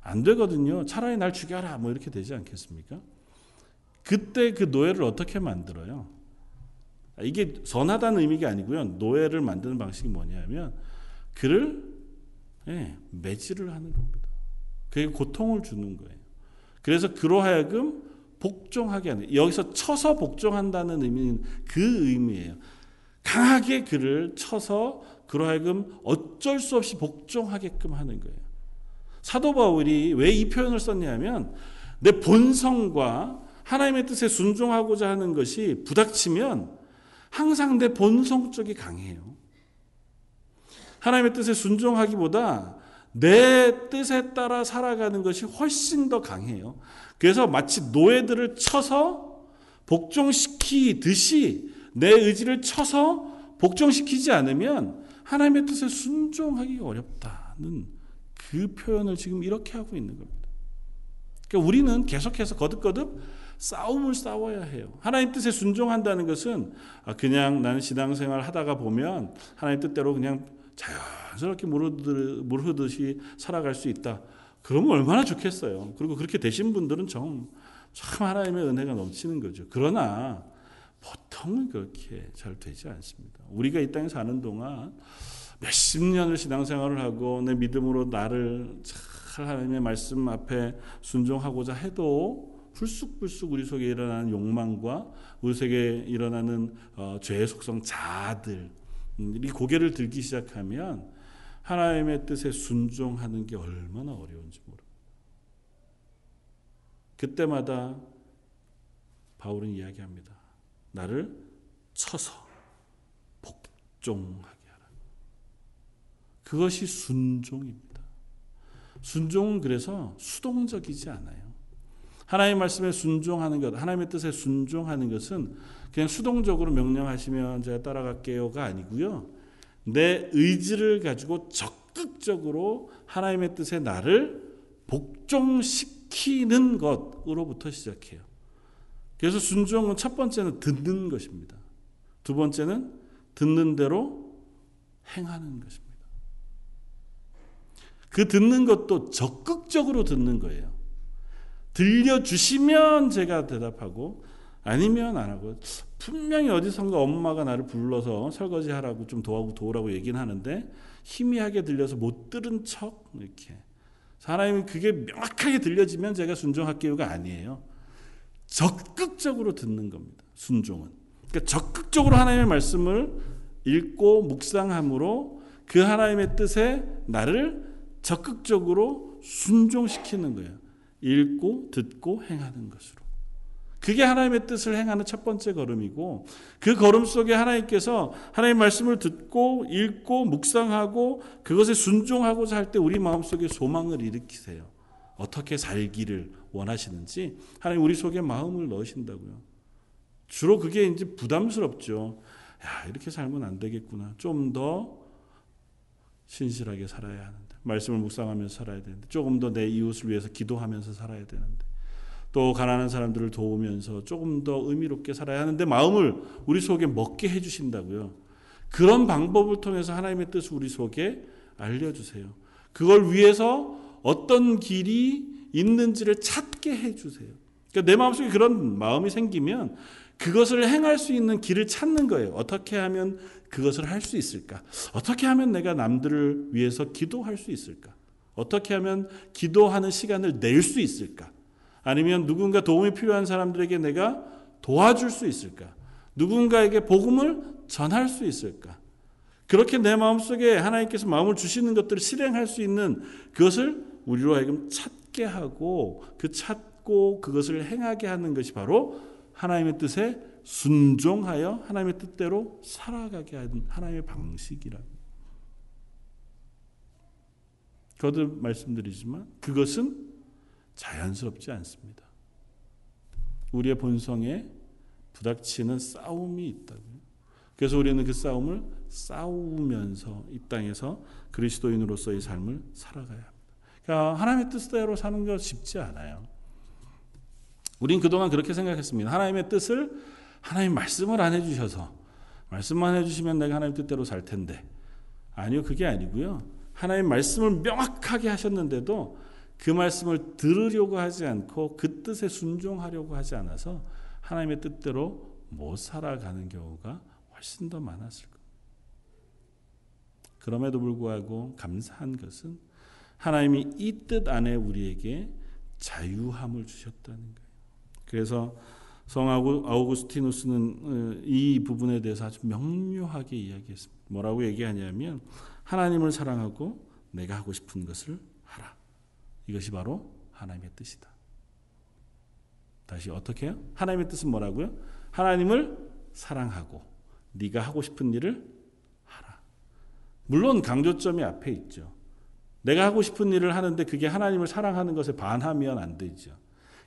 안 되거든요. 차라리 날 죽여라 뭐 이렇게 되지 않겠습니까? 그때 그 노예를 어떻게 만들어요? 이게 선하다는 의미가 아니고요. 노예를 만드는 방식이 뭐냐면 그를 예, 매질을 하는 겁니다. 그게 고통을 주는 거예요. 그래서 그로 하여금 복종하게 하는 여기서 쳐서 복종한다는 의미는 그 의미예요. 강하게 그를 쳐서 그로 하여금 어쩔 수 없이 복종하게끔 하는 거예요. 사도 바울이 왜 이 표현을 썼냐면 내 본성과 하나님의 뜻에 순종하고자 하는 것이 부닥치면 항상 내 본성 쪽이 강해요. 하나님의 뜻에 순종하기보다 내 뜻에 따라 살아가는 것이 훨씬 더 강해요. 그래서 마치 노예들을 쳐서 복종시키듯이 내 의지를 쳐서 복종시키지 않으면 하나님의 뜻에 순종하기가 어렵다는 그 표현을 지금 이렇게 하고 있는 겁니다. 그러니까 우리는 계속해서 거듭거듭 싸움을 싸워야 해요. 하나님 뜻에 순종한다는 것은 아, 그냥 나는 신앙생활 하다가 보면 하나님 뜻대로 그냥 자연 자연스럽게 물 흐듯이 살아갈 수 있다. 그러면 얼마나 좋겠어요. 그리고 그렇게 되신 분들은 좀, 참 하나님의 은혜가 넘치는 거죠. 그러나 보통은 그렇게 잘 되지 않습니다. 우리가 이 땅에 사는 동안 몇십 년을 신앙생활을 하고 내 믿음으로 나를 잘 하나님의 말씀 앞에 순종하고자 해도 불쑥불쑥 우리 속에 일어나는 욕망과 우리 속에 일어나는 어, 죄의 속성 자들 이 고개를 들기 시작하면 하나님의 뜻에 순종하는 게 얼마나 어려운지 모릅니다. 그때마다 바울은 이야기합니다. 나를 쳐서 복종하게 하라. 그것이 순종입니다. 순종은 그래서 수동적이지 않아요. 하나님의 말씀에 순종하는 것, 하나님의 뜻에 순종하는 것은 그냥 수동적으로 명령하시면 제가 따라갈게요가 아니고요. 내 의지를 가지고 적극적으로 하나님의 뜻에 나를 복종시키는 것으로부터 시작해요. 그래서 순종은 첫 번째는 듣는 것입니다. 두 번째는 듣는 대로 행하는 것입니다. 그 듣는 것도 적극적으로 듣는 거예요. 들려주시면 제가 대답하고 아니면 안 하고 분명히 어디선가 엄마가 나를 불러서 설거지 하라고 좀 도와고 도우라고 얘기는 하는데 희미하게 들려서 못 들은 척 이렇게 하나님이 그게 명확하게 들려지면 제가 순종할게요가 아니에요. 적극적으로 듣는 겁니다. 순종은. 그러니까 적극적으로 하나님의 말씀을 읽고 묵상함으로 그 하나님의 뜻에 나를 적극적으로 순종시키는 거예요. 읽고 듣고 행하는 것으로. 그게 하나님의 뜻을 행하는 첫 번째 걸음이고 그 걸음 속에 하나님께서 하나님의 말씀을 듣고 읽고 묵상하고 그것에 순종하고자 할 때 우리 마음속에 소망을 일으키세요. 어떻게 살기를 원하시는지 하나님 우리 속에 마음을 넣으신다고요. 주로 그게 이제 부담스럽죠. 야, 이렇게 살면 안 되겠구나. 좀 더 신실하게 살아야 하는데. 말씀을 묵상하면서 살아야 되는데. 조금 더 내 이웃을 위해서 기도하면서 살아야 되는데. 또 가난한 사람들을 도우면서 조금 더 의미롭게 살아야 하는데 마음을 우리 속에 먹게 해 주신다고요. 그런 방법을 통해서 하나님의 뜻을 우리 속에 알려 주세요. 그걸 위해서 어떤 길이 있는지를 찾게 해 주세요. 그러니까 내 마음속에 그런 마음이 생기면 그것을 행할 수 있는 길을 찾는 거예요. 어떻게 하면 그것을 할 수 있을까? 어떻게 하면 내가 남들을 위해서 기도할 수 있을까? 어떻게 하면 기도하는 시간을 낼 수 있을까? 아니면 누군가 도움이 필요한 사람들에게 내가 도와줄 수 있을까? 누군가에게 복음을 전할 수 있을까? 그렇게 내 마음속에 하나님께서 마음을 주시는 것들을 실행할 수 있는 그것을 우리로 하여금 찾게 하고 그 찾고 그것을 행하게 하는 것이 바로 하나님의 뜻에 순종하여 하나님의 뜻대로 살아가게 하는 하나님의 방식이라고. 거듭 말씀드리지만 그것은 자연스럽지 않습니다. 우리의 본성에 부닥치는 싸움이 있다고요. 그래서 우리는 그 싸움을 싸우면서 이 땅에서 그리스도인으로서의 삶을 살아가야 합니다. 그러니까 하나님의 뜻대로 사는 것 쉽지 않아요. 우린 그동안 그렇게 생각했습니다. 하나님의 뜻을 하나님 말씀을 안 해주셔서 말씀만 해주시면 내가 하나님 뜻대로 살 텐데 아니요 그게 아니고요. 하나님 말씀을 명확하게 하셨는데도 그 말씀을 들으려고 하지 않고 그 뜻에 순종하려고 하지 않아서 하나님의 뜻대로 못 살아가는 경우가 훨씬 더 많았을 겁니다. 그럼에도 불구하고 감사한 것은 하나님이 이 뜻 안에 우리에게 자유함을 주셨다는 거예요. 그래서 성 아우구스티누스는 어, 이 부분에 대해서 아주 명료하게 이야기했습니다. 뭐라고 얘기하냐면 하나님을 사랑하고 내가 하고 싶은 것을 하라. 이것이 바로 하나님의 뜻이다. 다시 어떻게 해요? 하나님의 뜻은 뭐라고요? 하나님을 사랑하고 네가 하고 싶은 일을 하라. 물론 강조점이 앞에 있죠. 내가 하고 싶은 일을 하는데 그게 하나님을 사랑하는 것에 반하면 안 되죠.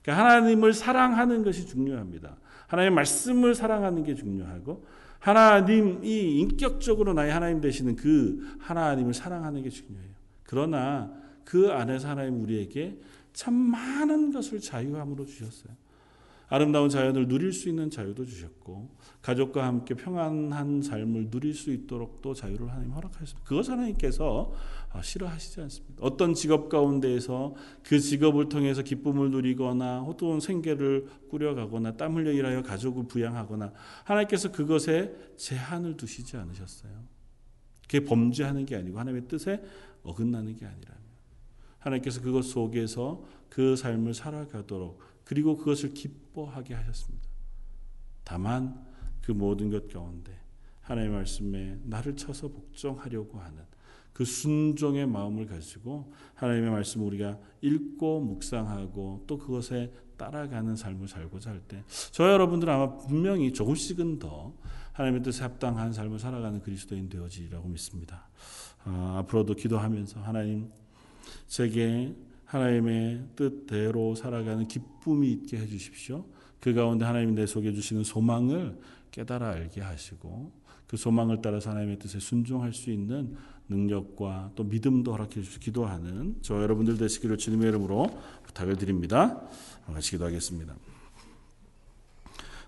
그러니까 하나님을 사랑하는 것이 중요합니다. 하나님의 말씀을 사랑하는 게 중요하고 하나님이 인격적으로 나의 하나님 되시는 그 하나님을 사랑하는 게 중요해요. 그러나 그 안에서 하나님 우리에게 참 많은 것을 자유함으로 주셨어요. 아름다운 자연을 누릴 수 있는 자유도 주셨고 가족과 함께 평안한 삶을 누릴 수 있도록 또 자유를 하나님 허락하셨습니다. 그것 하나님께서 아, 싫어하시지 않습니다. 어떤 직업 가운데에서 그 직업을 통해서 기쁨을 누리거나 호돈 생계를 꾸려가거나 땀 흘려 일하여 가족을 부양하거나 하나님께서 그것에 제한을 두시지 않으셨어요. 그게 범죄하는 게 아니고 하나님의 뜻에 어긋나는 게 아니라 하나님께서 그것 속에서 그 삶을 살아가도록 그리고 그것을 기뻐하게 하셨습니다. 다만 그 모든 것 가운데 하나님의 말씀에 나를 쳐서 복종하려고 하는 그 순종의 마음을 가지고 하나님의 말씀을 우리가 읽고 묵상하고 또 그것에 따라가는 삶을 살고자 할 때, 저 여러분들은 아마 분명히 조금씩은 더 하나님의 뜻에 합당한 삶을 살아가는 그리스도인 되어지라고 믿습니다. 아, 앞으로도 기도하면서 하나님 제게 하나님의 뜻대로 살아가는 기쁨이 있게 해 주십시오. 그 가운데 하나님이 내 속에 주시는 소망을 깨달아 알게 하시고 그 소망을 따라서 하나님의 뜻에 순종할 수 있는 능력과 또 믿음도 허락해 주시 기도하는 저 여러분들 되시기를 주님의 이름으로 부탁을 드립니다. 같이 기도하겠습니다.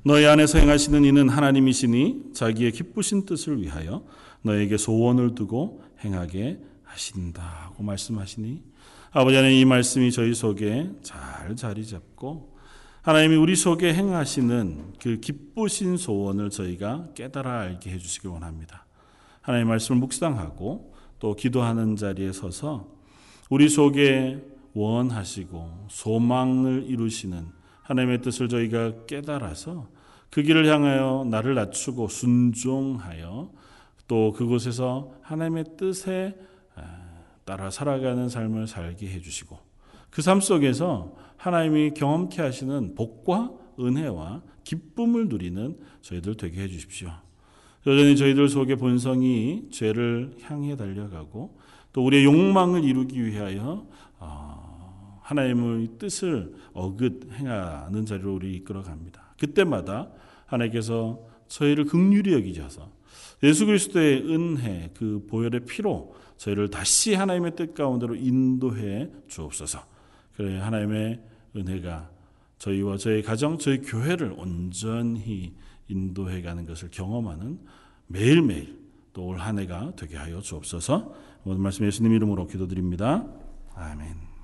너희 안에서 행하시는 이는 하나님이시니 자기의 기쁘신 뜻을 위하여 너에게 소원을 두고 행하게 하신다고 말씀하시니 아버지 하나님 이 말씀이 저희 속에 잘 자리 잡고 하나님이 우리 속에 행하시는 그 기쁘신 소원을 저희가 깨달아 알게 해주시길 원합니다. 하나님 말씀을 묵상하고 또 기도하는 자리에 서서 우리 속에 원하시고 소망을 이루시는 하나님의 뜻을 저희가 깨달아서 그 길을 향하여 나를 낮추고 순종하여 또 그곳에서 하나님의 뜻에 따라 살아가는 삶을 살게 해주시고 그 삶 속에서 하나님이 경험케 하시는 복과 은혜와 기쁨을 누리는 저희들 되게 해주십시오. 여전히 저희들 속의 본성이 죄를 향해 달려가고 또 우리의 욕망을 이루기 위하여 어, 하나님의 뜻을 어긋 행하는 자리로 우리 이끌어 갑니다. 그때마다 하나님께서 저희를 극률히 여기셔서 예수 그리스도의 은혜 그 보혈의 피로 저희를 다시 하나님의 뜻 가운데로 인도해 주옵소서. 그래 하나님의 은혜가 저희와 저희 가정, 저희 교회를 온전히 인도해 가는 것을 경험하는 매일매일 또 올 한 해가 되게 하여 주옵소서. 오늘 말씀 예수님 이름으로 기도드립니다. 아멘.